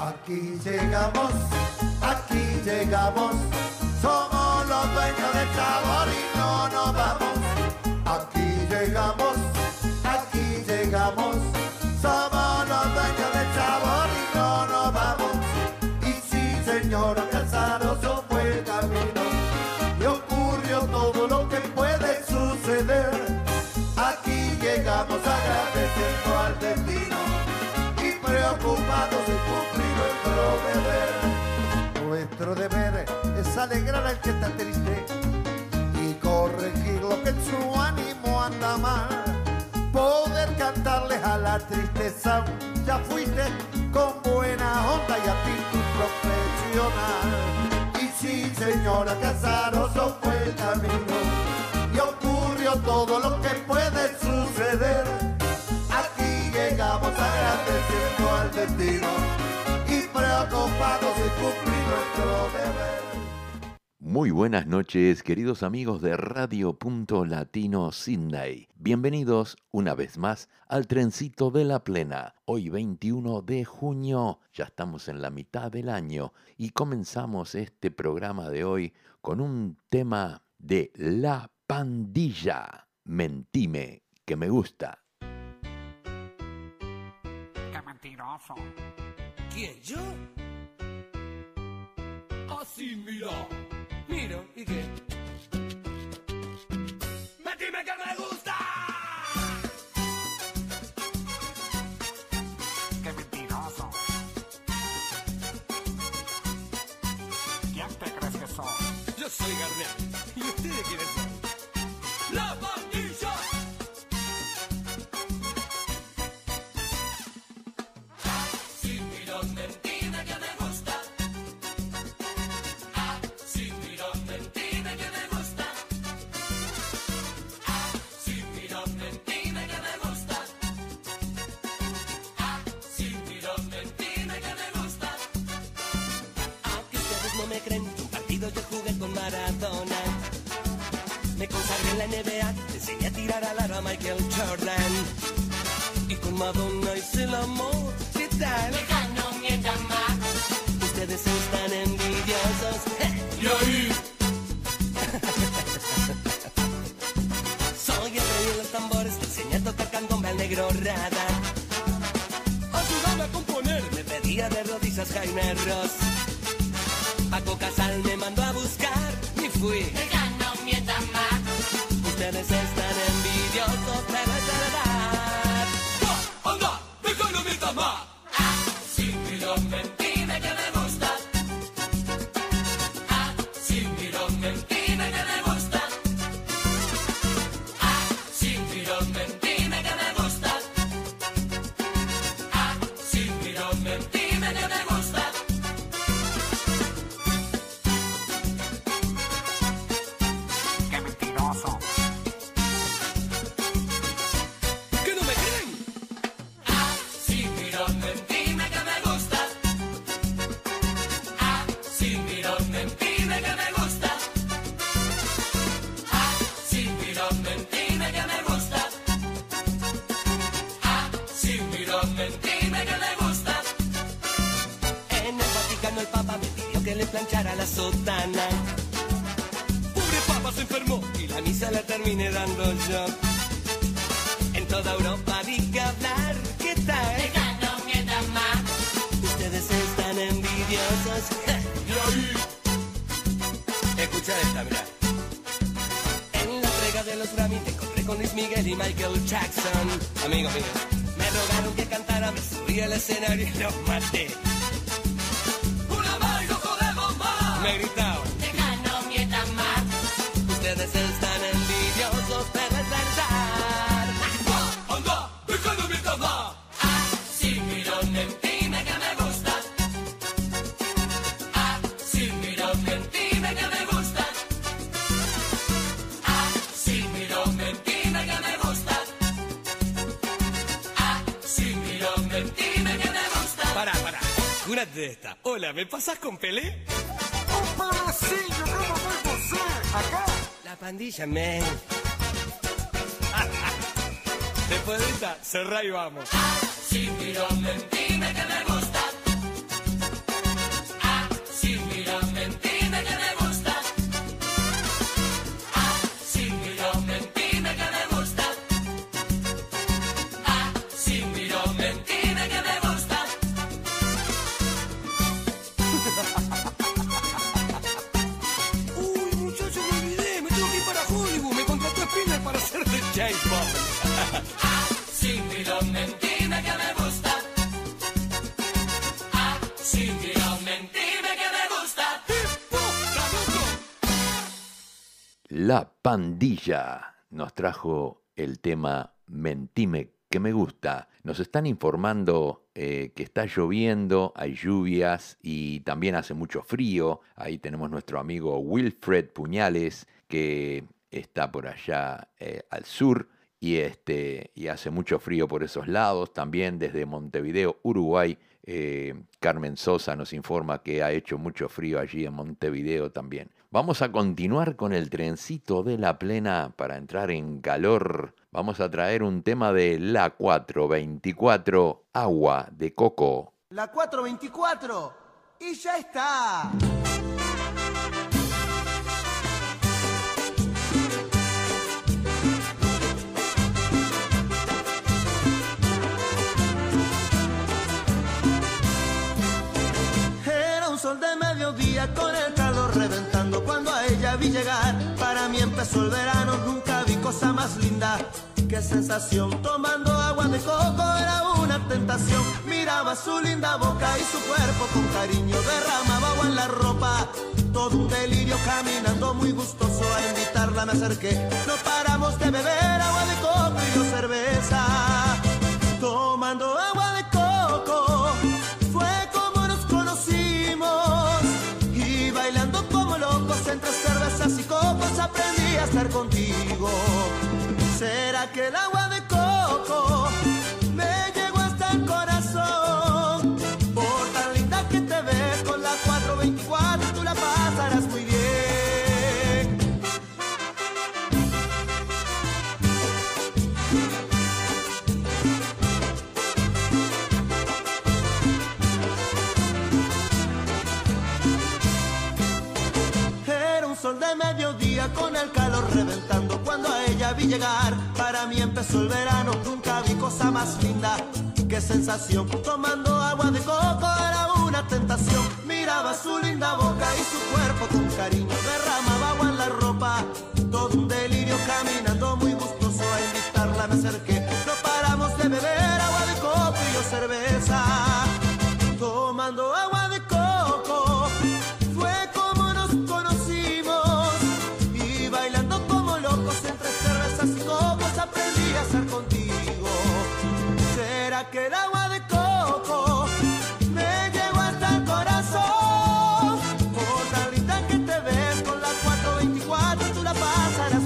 Aquí llegamos, aquí llegamos, somos los dueños del sabor y no nos vamos. Nuestro deber es alegrar al que está triste y corregir lo que en su ánimo anda mal. Poder cantarles a la tristeza, ya fuiste con buena onda y actitud profesional. Y sí, señora Casaroso fue el camino y ocurrió todo lo que puede suceder. Cumplir nuestro deber. Muy buenas noches, queridos amigos de Radio Punto Latino Sydney. Bienvenidos una vez más al Trencito de la Plena. Hoy 21 de junio, ya estamos en la mitad del año y comenzamos este programa de hoy con un tema de La Pandilla. Mentime, que me gusta. ¡Qué mentiroso! ¿Quién, yo? Así, mira. Mira, ¿y qué? Madonna hice el amor, ¿qué tal? no mientan más. Ustedes están envidiosos. ¿Y ahí? Soy el rey de los tambores, te enseñé a tocar candombe al negro rada. Ayúdame a componer, me pedía de rodillas Jaime Ross. Yo. En toda Europa vi que hablar, ¿qué tal? no mientan más. Ustedes están envidiosos. Escucha esta, mira. En la entrega de los Grammy me encontré con Luis Miguel y Michael Jackson. Amigo mío, me rogaron que cantara, me subí al escenario y los maté. ¿Me pasas con Pelé? ¡Un pedacillo! ¿Cómo fue José? ¡Acá! La pandilla, man. Después de esta, cerrá y vamos. Así miro, pandilla nos trajo el tema Mentime que me gusta. Nos están informando eh, que está lloviendo, hay lluvias y también hace mucho frío. Ahí tenemos nuestro amigo Wilfred Puñales que está por allá eh, al sur y, este, y hace mucho frío por esos lados. También desde Montevideo, Uruguay, eh, Carmen Sosa nos informa que ha hecho mucho frío allí en Montevideo también. Vamos a continuar con el trencito de la plena para entrar en calor. Vamos a traer un tema de la 424, agua de coco. La 424 y ya está. Era un sol de mediodía con el reventando cuando a ella vi llegar. Para mí empezó el verano, nunca vi cosa más linda. Qué sensación, tomando agua de coco era una tentación. Miraba su linda boca y su cuerpo con cariño derramaba agua en la ropa. Todo un delirio caminando muy gustoso a invitarla me acerqué. No paramos de beber agua de coco y yo cerveza. Tomando agua estar contigo. ¿Será que el agua de coco me llegó hasta el corazón? Con el calor reventando cuando a ella vi llegar. Para mí empezó el verano, nunca vi cosa más linda. Qué sensación, tomando agua de coco era una tentación. Miraba su linda boca y su cuerpo con cariño derramaba agua en la ropa. Todo un delirio caminando muy gustoso a invitarla me acerqué. 424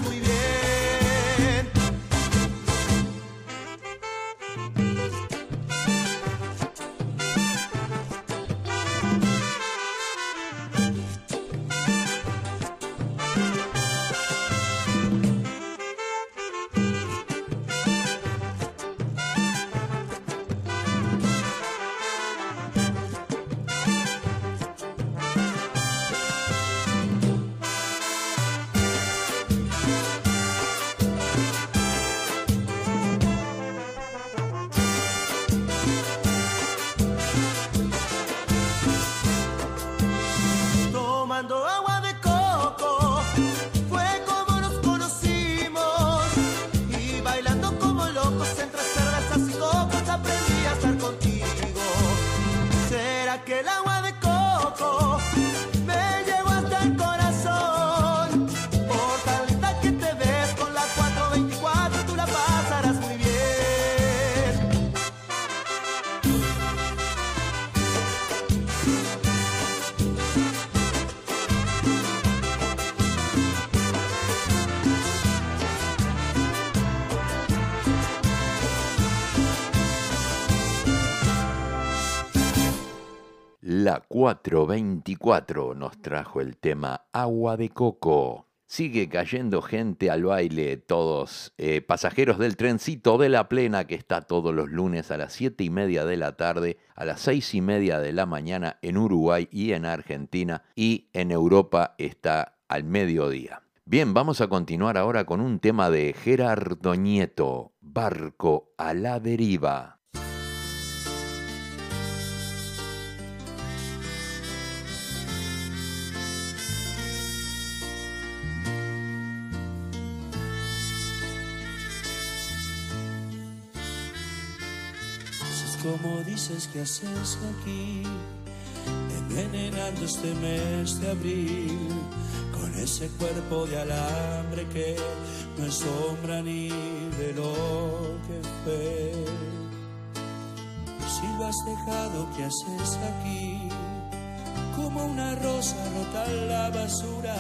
424 nos trajo el tema agua de coco. Sigue cayendo gente al baile, todos eh, pasajeros del trencito de la plena que está todos los lunes a las 7 y media de la tarde, a las 6 y media de la mañana en Uruguay y en Argentina y en Europa está al mediodía. Bien, vamos a continuar ahora con un tema de Gerardo Nieto, Barco a la deriva. Como dices que haces aquí, envenenando este mes de abril, con ese cuerpo de alambre que no es sombra ni de lo que fue. Si lo has dejado, ¿qué haces aquí? Como una rosa rota en la basura.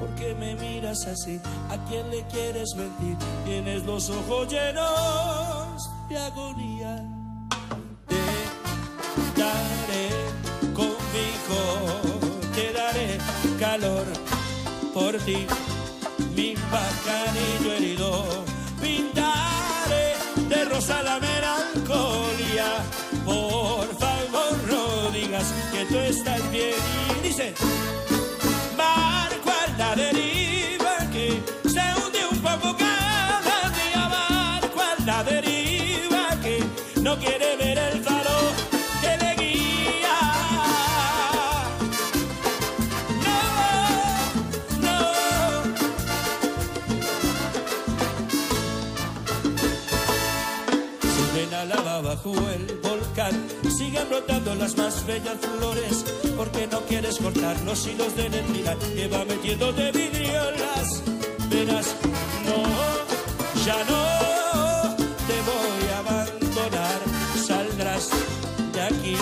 ¿Por qué me miras así? ¿A quién le quieres mentir? Tienes los ojos llenos de agonía daré conmigo, te daré calor por ti, mi bacanillo herido, pintaré de rosa la melancolía, por favor no digas que tú estás bien. Y dice, siguen brotando las más bellas flores, porque no quieres cortar los hilos de mentira que va metiendo de vidrio en las venas. No, ya no te voy a abandonar, saldrás de aquí,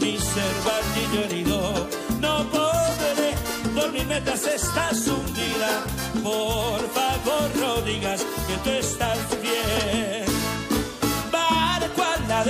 mi cervatillo herido. No podré dormir mientras estás hundida. Por favor, no digas que tú estás bien. Barco a la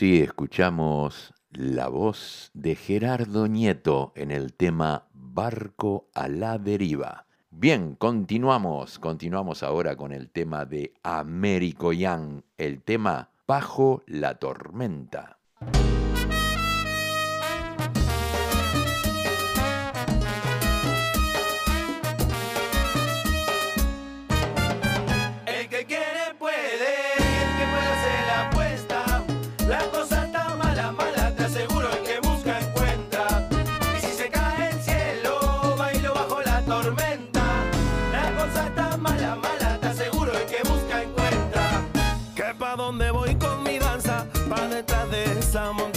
Así escuchamos la voz de Gerardo Nieto en el tema Barco a la deriva. Bien, continuamos, continuamos ahora con el tema de Américo Yang, el tema Bajo la tormenta. I'm on.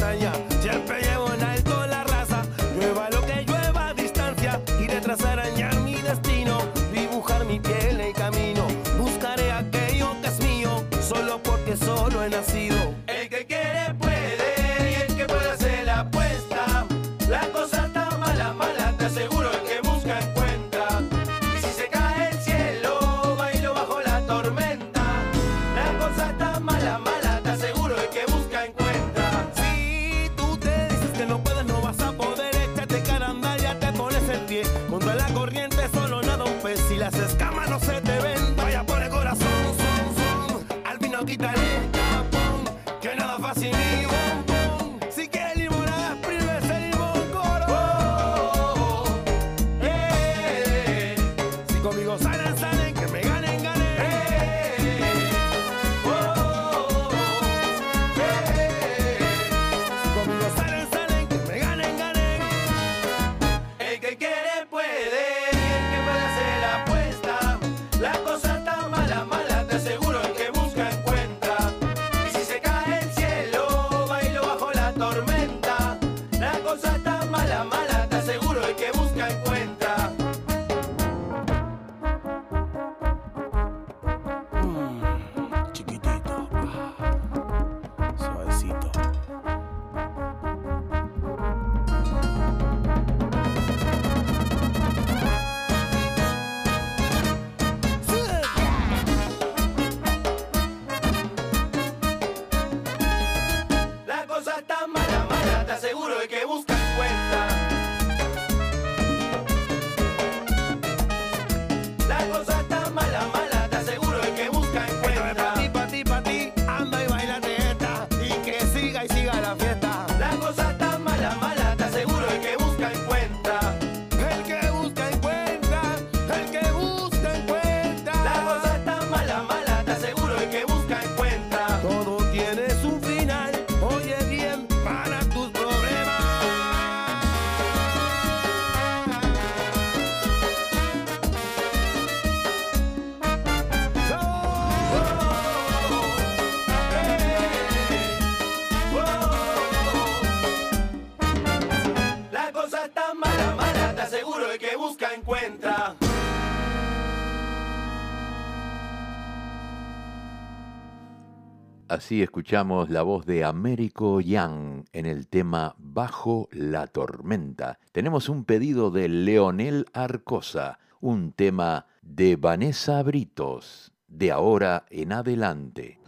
Así escuchamos la voz de Américo Yang en el tema Bajo la Tormenta. Tenemos un pedido de Leonel Arcosa, un tema de Vanessa Britos, de ahora en adelante.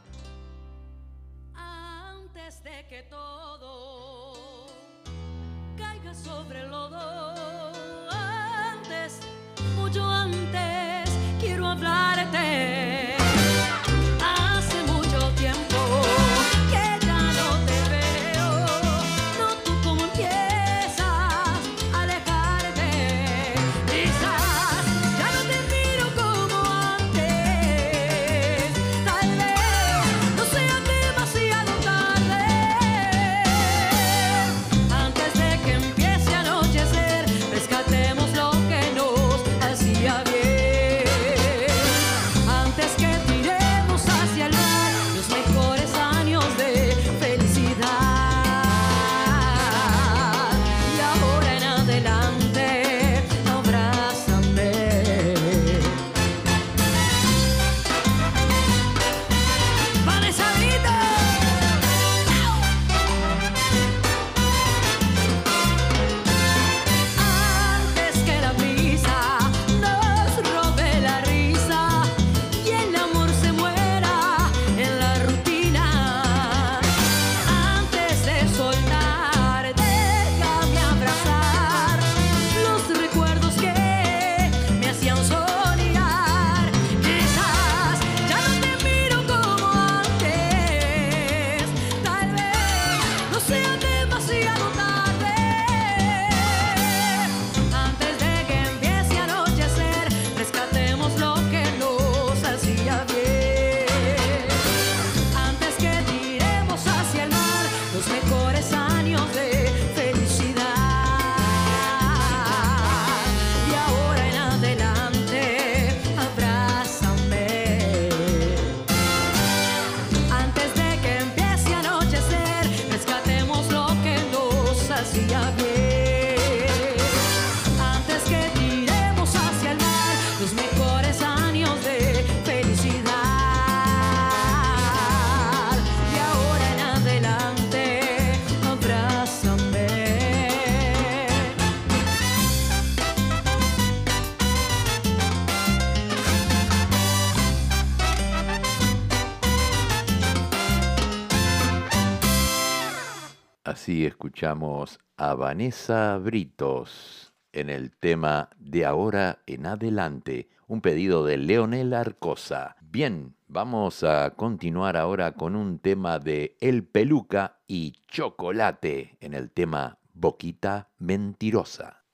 escuchamos a Vanessa Britos en el tema de ahora en adelante, un pedido de Leonel Arcosa. Bien, vamos a continuar ahora con un tema de El Peluca y Chocolate en el tema Boquita Mentirosa.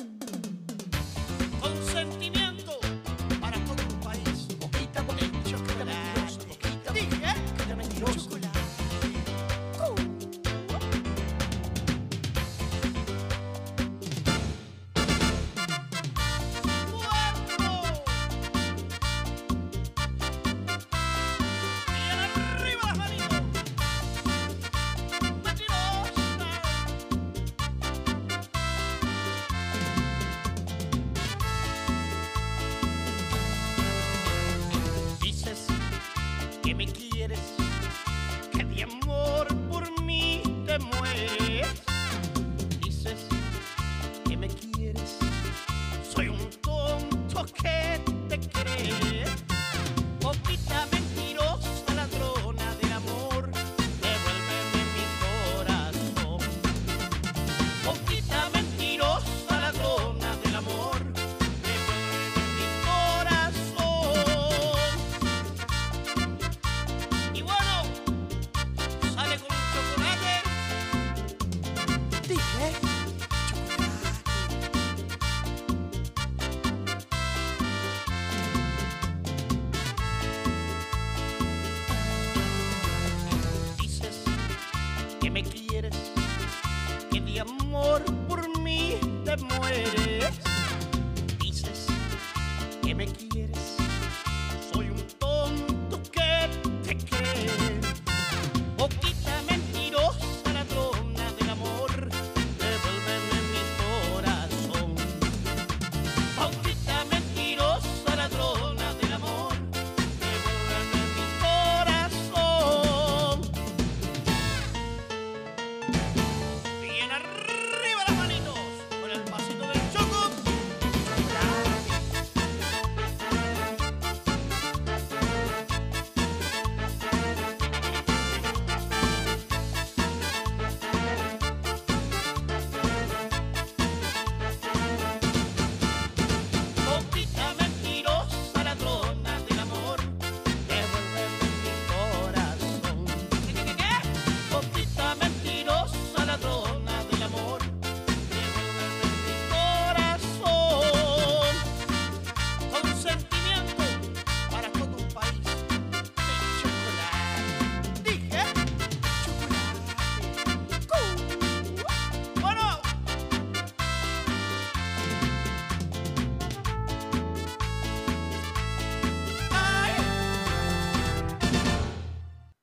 que me quieres.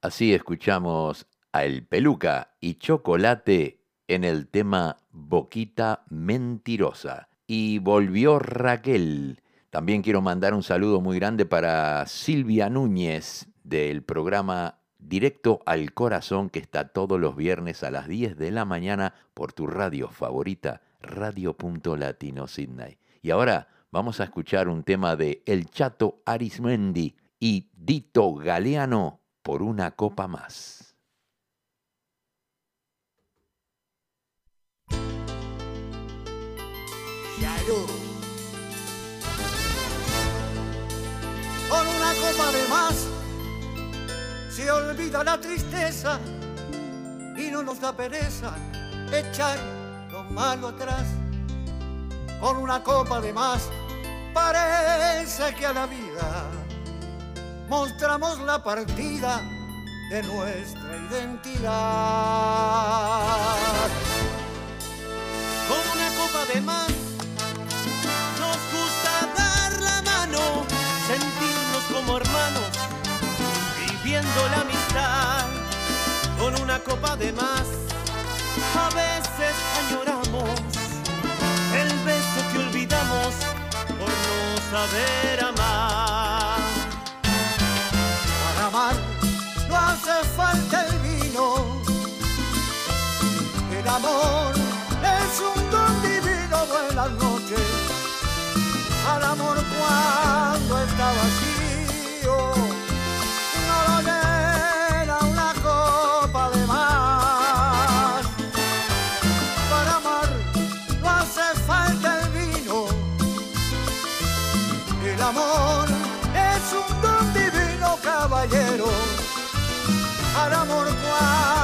Así escuchamos a El Peluca y Chocolate en el tema Boquita Mentirosa. Y volvió Raquel. También quiero mandar un saludo muy grande para Silvia Núñez del programa Directo al Corazón que está todos los viernes a las 10 de la mañana por tu radio favorita, Radio Latino Sydney. Y ahora vamos a escuchar un tema de El Chato Arismendi y Dito Galeano por una copa más. Salud. Con una copa de más se olvida la tristeza y no nos da pereza echar lo malo atrás. Con una copa de más parece que a la vida mostramos la partida de nuestra identidad. Con una copa de más nos gusta dar la mano, sentirnos como hermanos, viviendo la amistad. Con una copa de más, a veces añoramos el beso que olvidamos por no saber amar. El amor es un don divino. Buenas noches al amor cuando está vacío. No lo llena una copa de más. Para amar no hace falta el vino. El amor es un don divino, caballero. Al amor cuando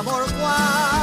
amor cuando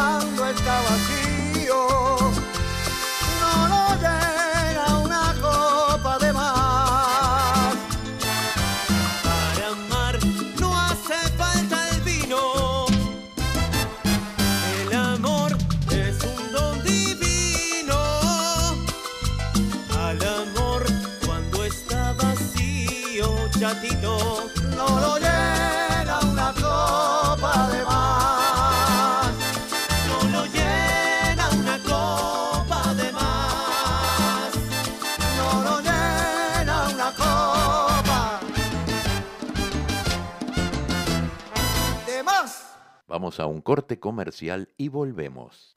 A un corte comercial y volvemos.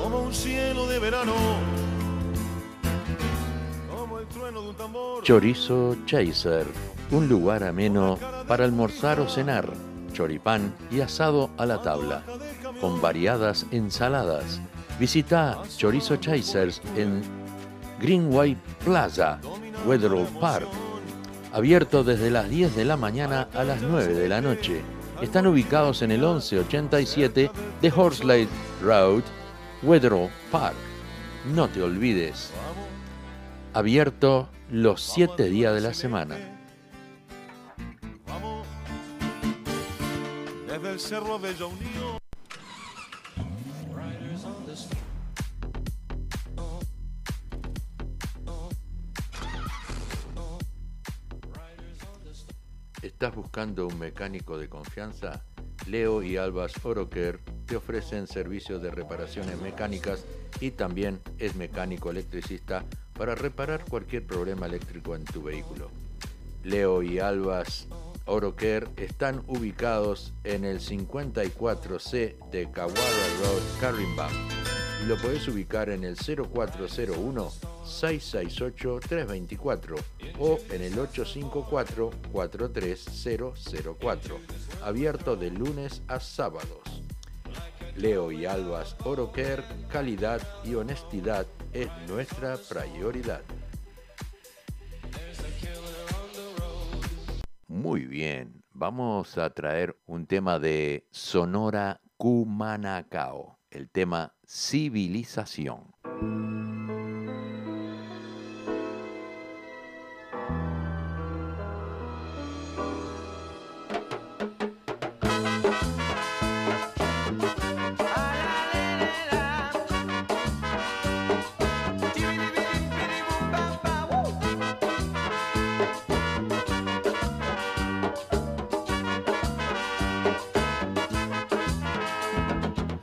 Como un cielo de verano. Chorizo Chaser. Un lugar ameno para almorzar o cenar. Choripán y asado a la tabla. Con variadas ensaladas. Visita Chorizo Chasers en Greenway Plaza, Wetherall Park, abierto desde las 10 de la mañana a las 9 de la noche. Están ubicados en el 1187 de Horsley Road, Wetherall Park. No te olvides. Abierto los 7 días de la semana. Desde el cerro ¿Estás buscando un mecánico de confianza? Leo y Albas Oroker te ofrecen servicios de reparaciones mecánicas y también es mecánico electricista para reparar cualquier problema eléctrico en tu vehículo. Leo y Albas Oroker están ubicados en el 54C de Kawara Road, Carrimbam. Lo puedes ubicar en el 0401-668-324 o en el 854-43004. Abierto de lunes a sábados. Leo y Albas Oroker, calidad y honestidad es nuestra prioridad. Muy bien, vamos a traer un tema de Sonora Cumanacao, el tema Civilización.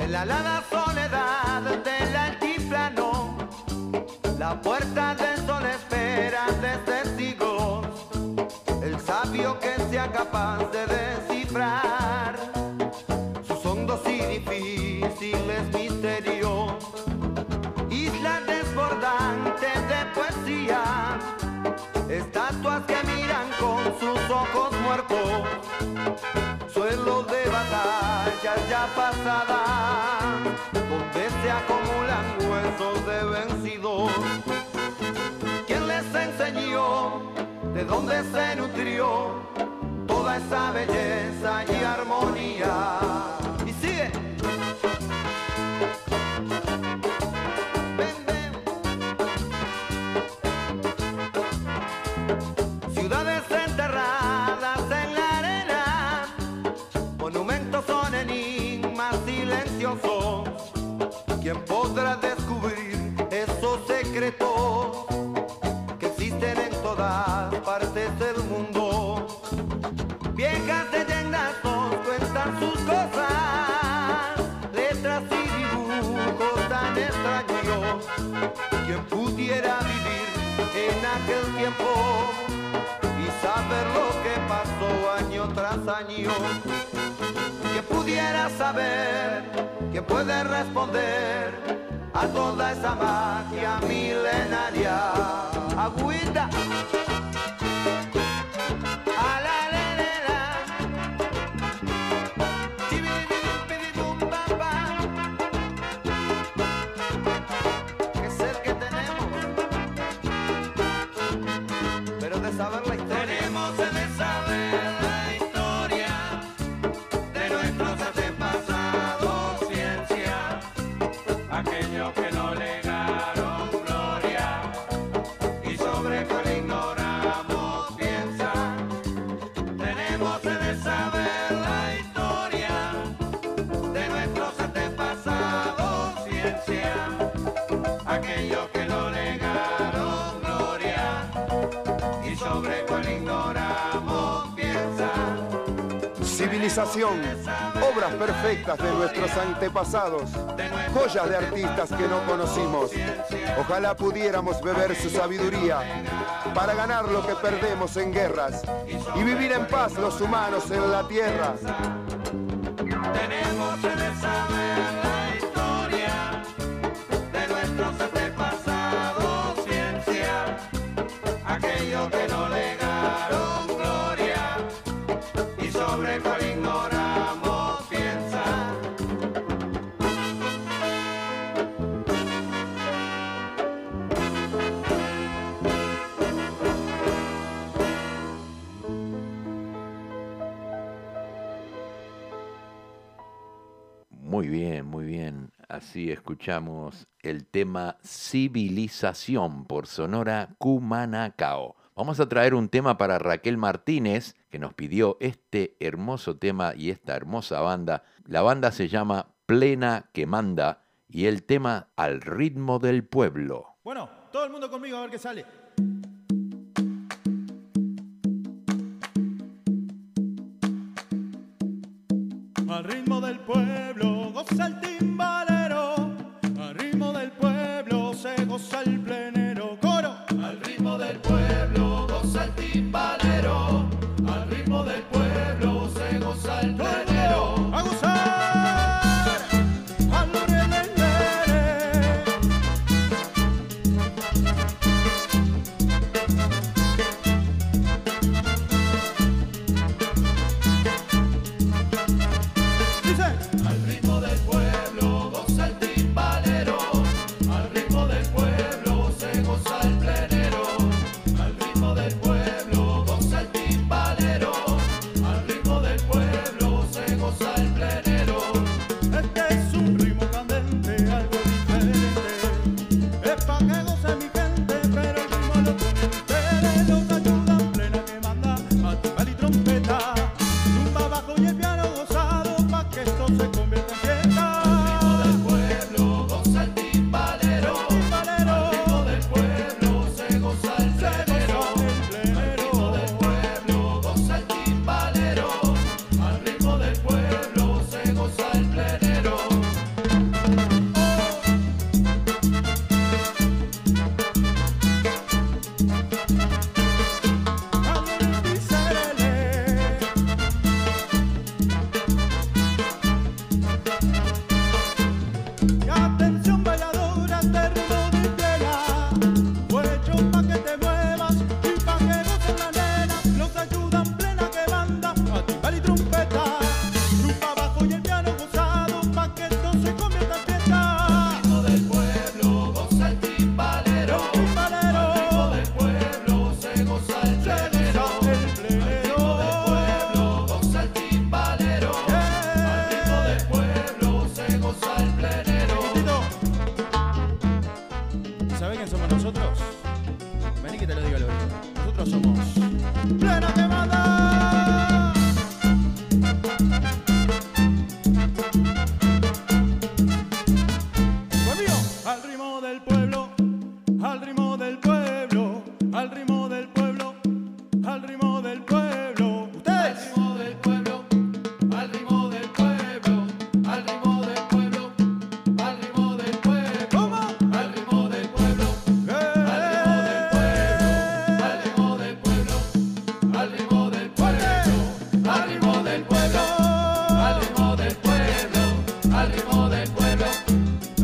La la puerta del sol espera desde siglos. El sabio que sea capaz de descifrar sus hondos y difíciles misterios. Islas desbordantes de poesía, estatuas que miran con sus ojos muertos suelo de batallas ya pasadas, donde se acumulan huesos de vencidos. ¿Quién les enseñó? ¿De dónde se nutrió toda esa belleza y armonía? Y sigue. Quien pudiera vivir en aquel tiempo y saber lo que pasó año tras año. Que pudiera saber, que puede responder a toda esa magia milenaria. Agüita. Obras perfectas de nuestros antepasados, joyas de artistas que no conocimos. Ojalá pudiéramos beber su sabiduría para ganar lo que perdemos en guerras y vivir en paz los humanos en la tierra. Muy bien, muy bien. Así escuchamos el tema Civilización por Sonora Cumanacao. Vamos a traer un tema para Raquel Martínez, que nos pidió este hermoso tema y esta hermosa banda. La banda se llama Plena que Manda y el tema Al ritmo del pueblo. Bueno, todo el mundo conmigo a ver qué sale. Al ritmo del pueblo.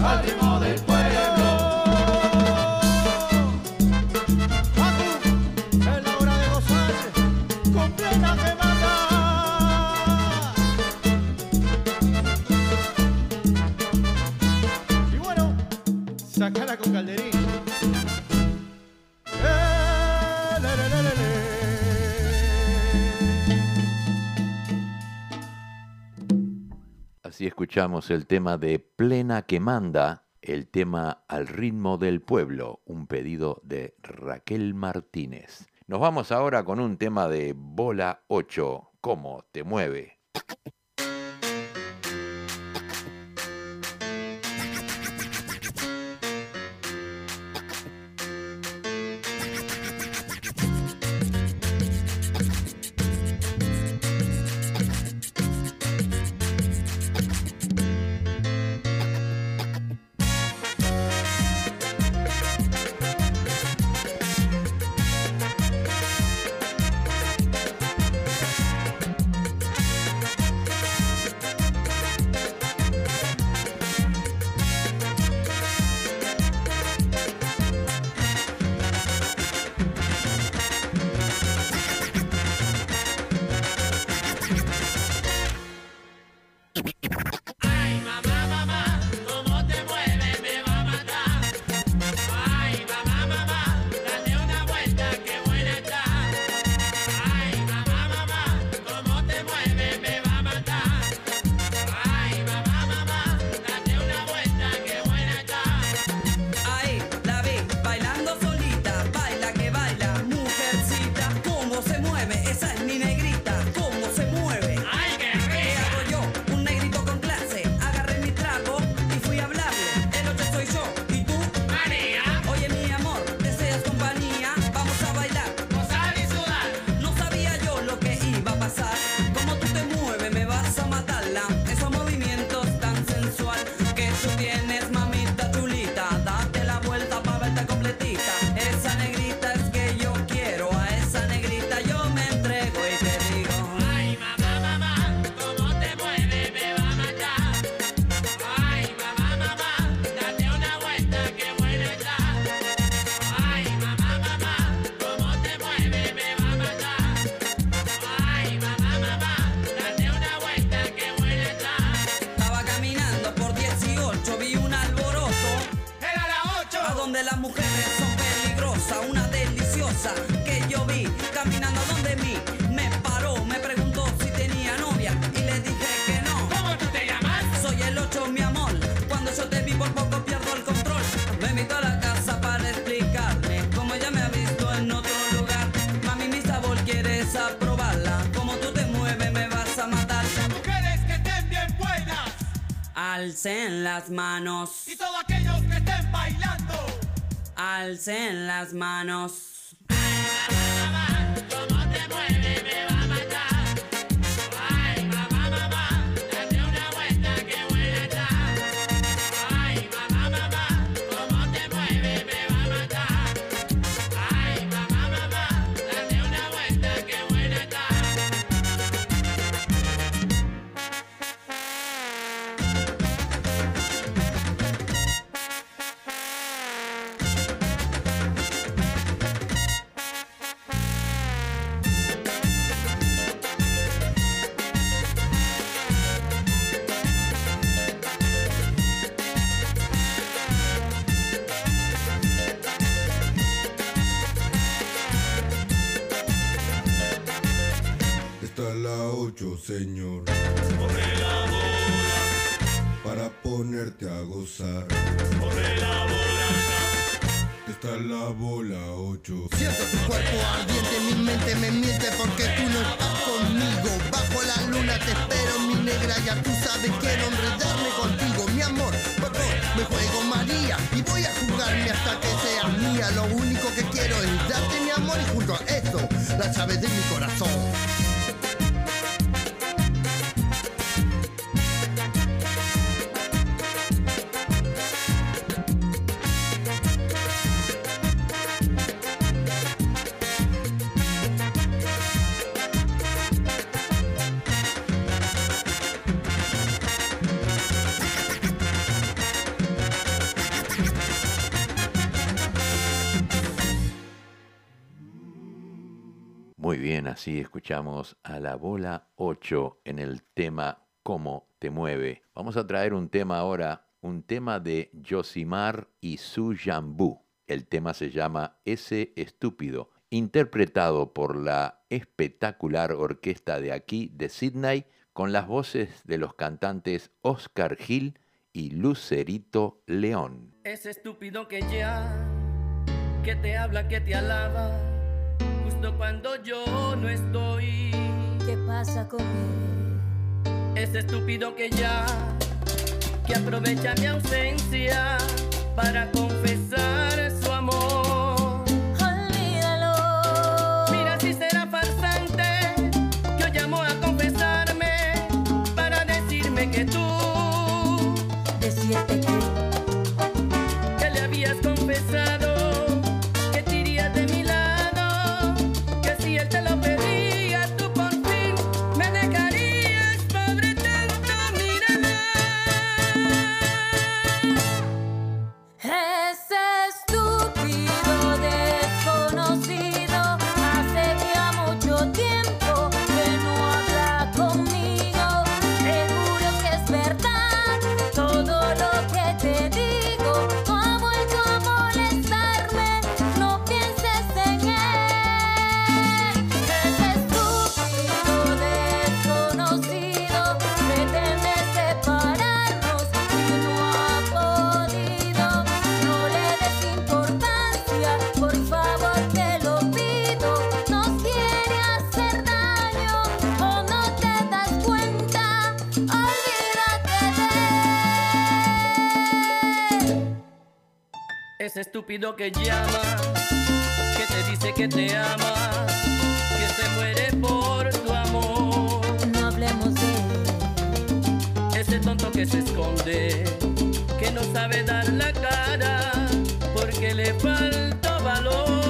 Fatima. escuchamos el tema de Plena que manda, el tema Al ritmo del pueblo, un pedido de Raquel Martínez. Nos vamos ahora con un tema de Bola 8, ¿Cómo te mueve? las manos. Y todos aquellos que estén bailando. Alcen las manos. Muy bien, así escuchamos a la bola 8 en el tema Cómo te mueve. Vamos a traer un tema ahora, un tema de Yosimar y su Jambú. El tema se llama Ese estúpido, interpretado por la espectacular orquesta de aquí, de Sydney, con las voces de los cantantes Oscar Gil y Lucerito León. Ese estúpido que ya, que te habla, que te alaba justo cuando yo no estoy. ¿Qué pasa con él? Ese estúpido que ya, que aprovecha mi ausencia para confesar. ese estúpido que llama, que te dice que te ama, que se muere por tu amor. No hablemos de ese tonto que se esconde, que no sabe dar la cara porque le falta valor.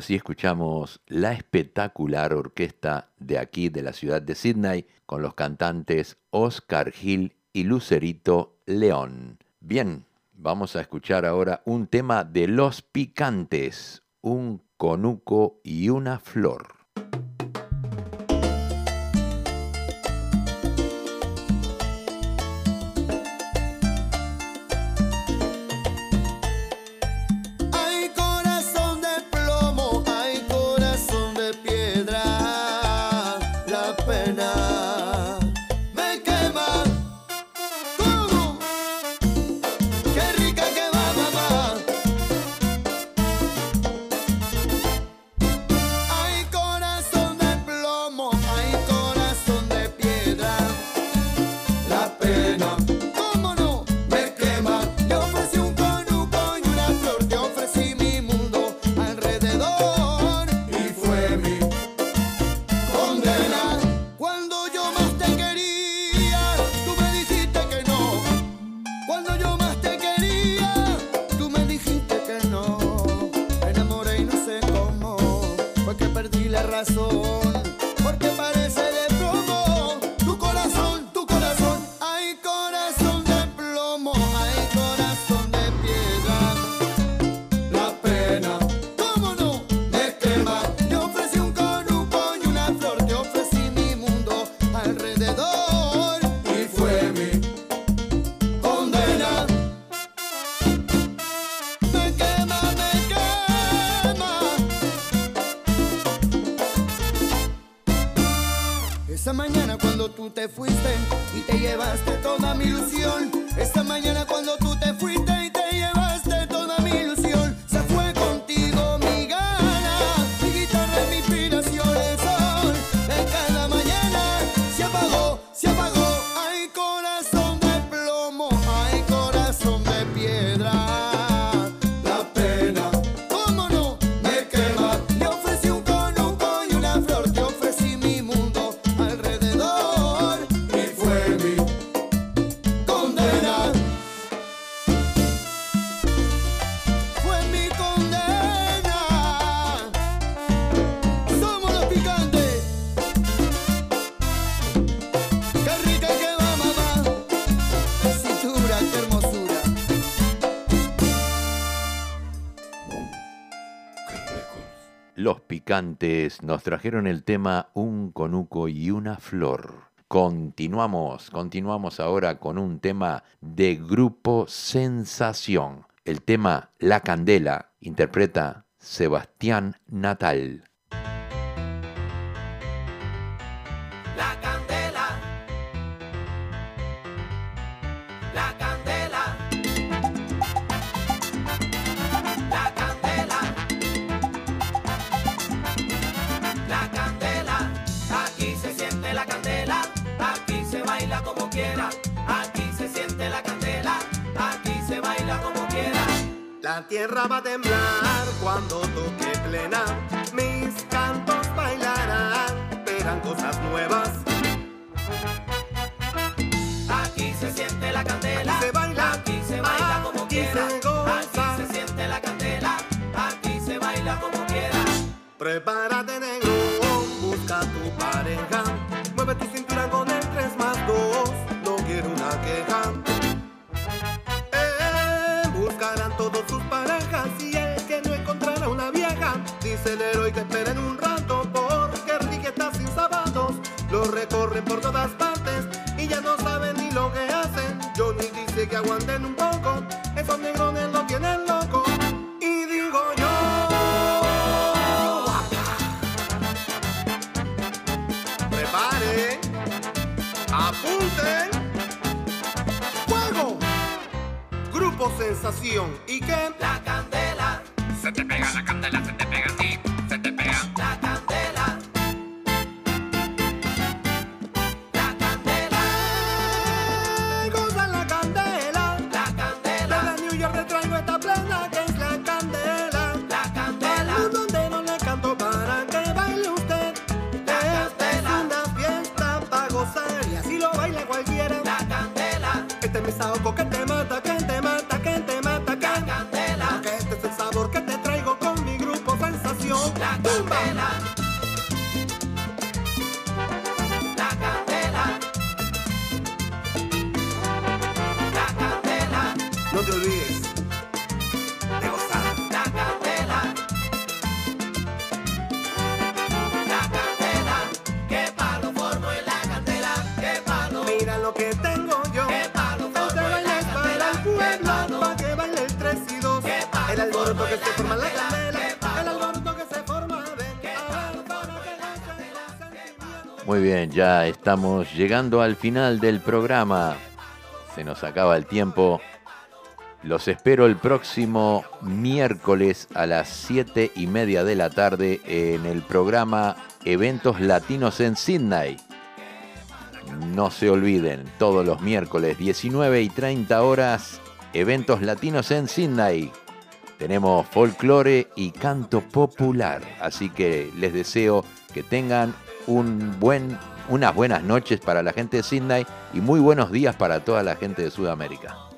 Así escuchamos la espectacular orquesta de aquí, de la ciudad de Sydney, con los cantantes Oscar Gil y Lucerito León. Bien, vamos a escuchar ahora un tema de Los Picantes, un conuco y una flor. Nos trajeron el tema Un conuco y una flor. Continuamos, continuamos ahora con un tema de grupo Sensación. El tema La Candela interpreta Sebastián Natal. La tierra va a temblar cuando toque plena. Mis cantos bailarán, verán cosas nuevas. Aquí se siente la candela. Se baila, Aquí Sensación No te olvides de gozar. La candela. La candela. Qué palo formo en la candela. Qué palo. Mira lo que tengo yo. Qué palo formo en la es para candela. el Qué pueblo, palo. para que baile el 3 y 2. Qué palo El alboroto que se forma en la candela. candela. El alboroto que se forma. Muy bien, ya estamos llegando al final del programa. Se nos acaba el tiempo. Los espero el próximo miércoles a las 7 y media de la tarde en el programa Eventos Latinos en Sydney. No se olviden, todos los miércoles 19 y 30 horas, Eventos Latinos en Sydney. Tenemos folclore y canto popular, así que les deseo que tengan un buen, unas buenas noches para la gente de Sydney y muy buenos días para toda la gente de Sudamérica.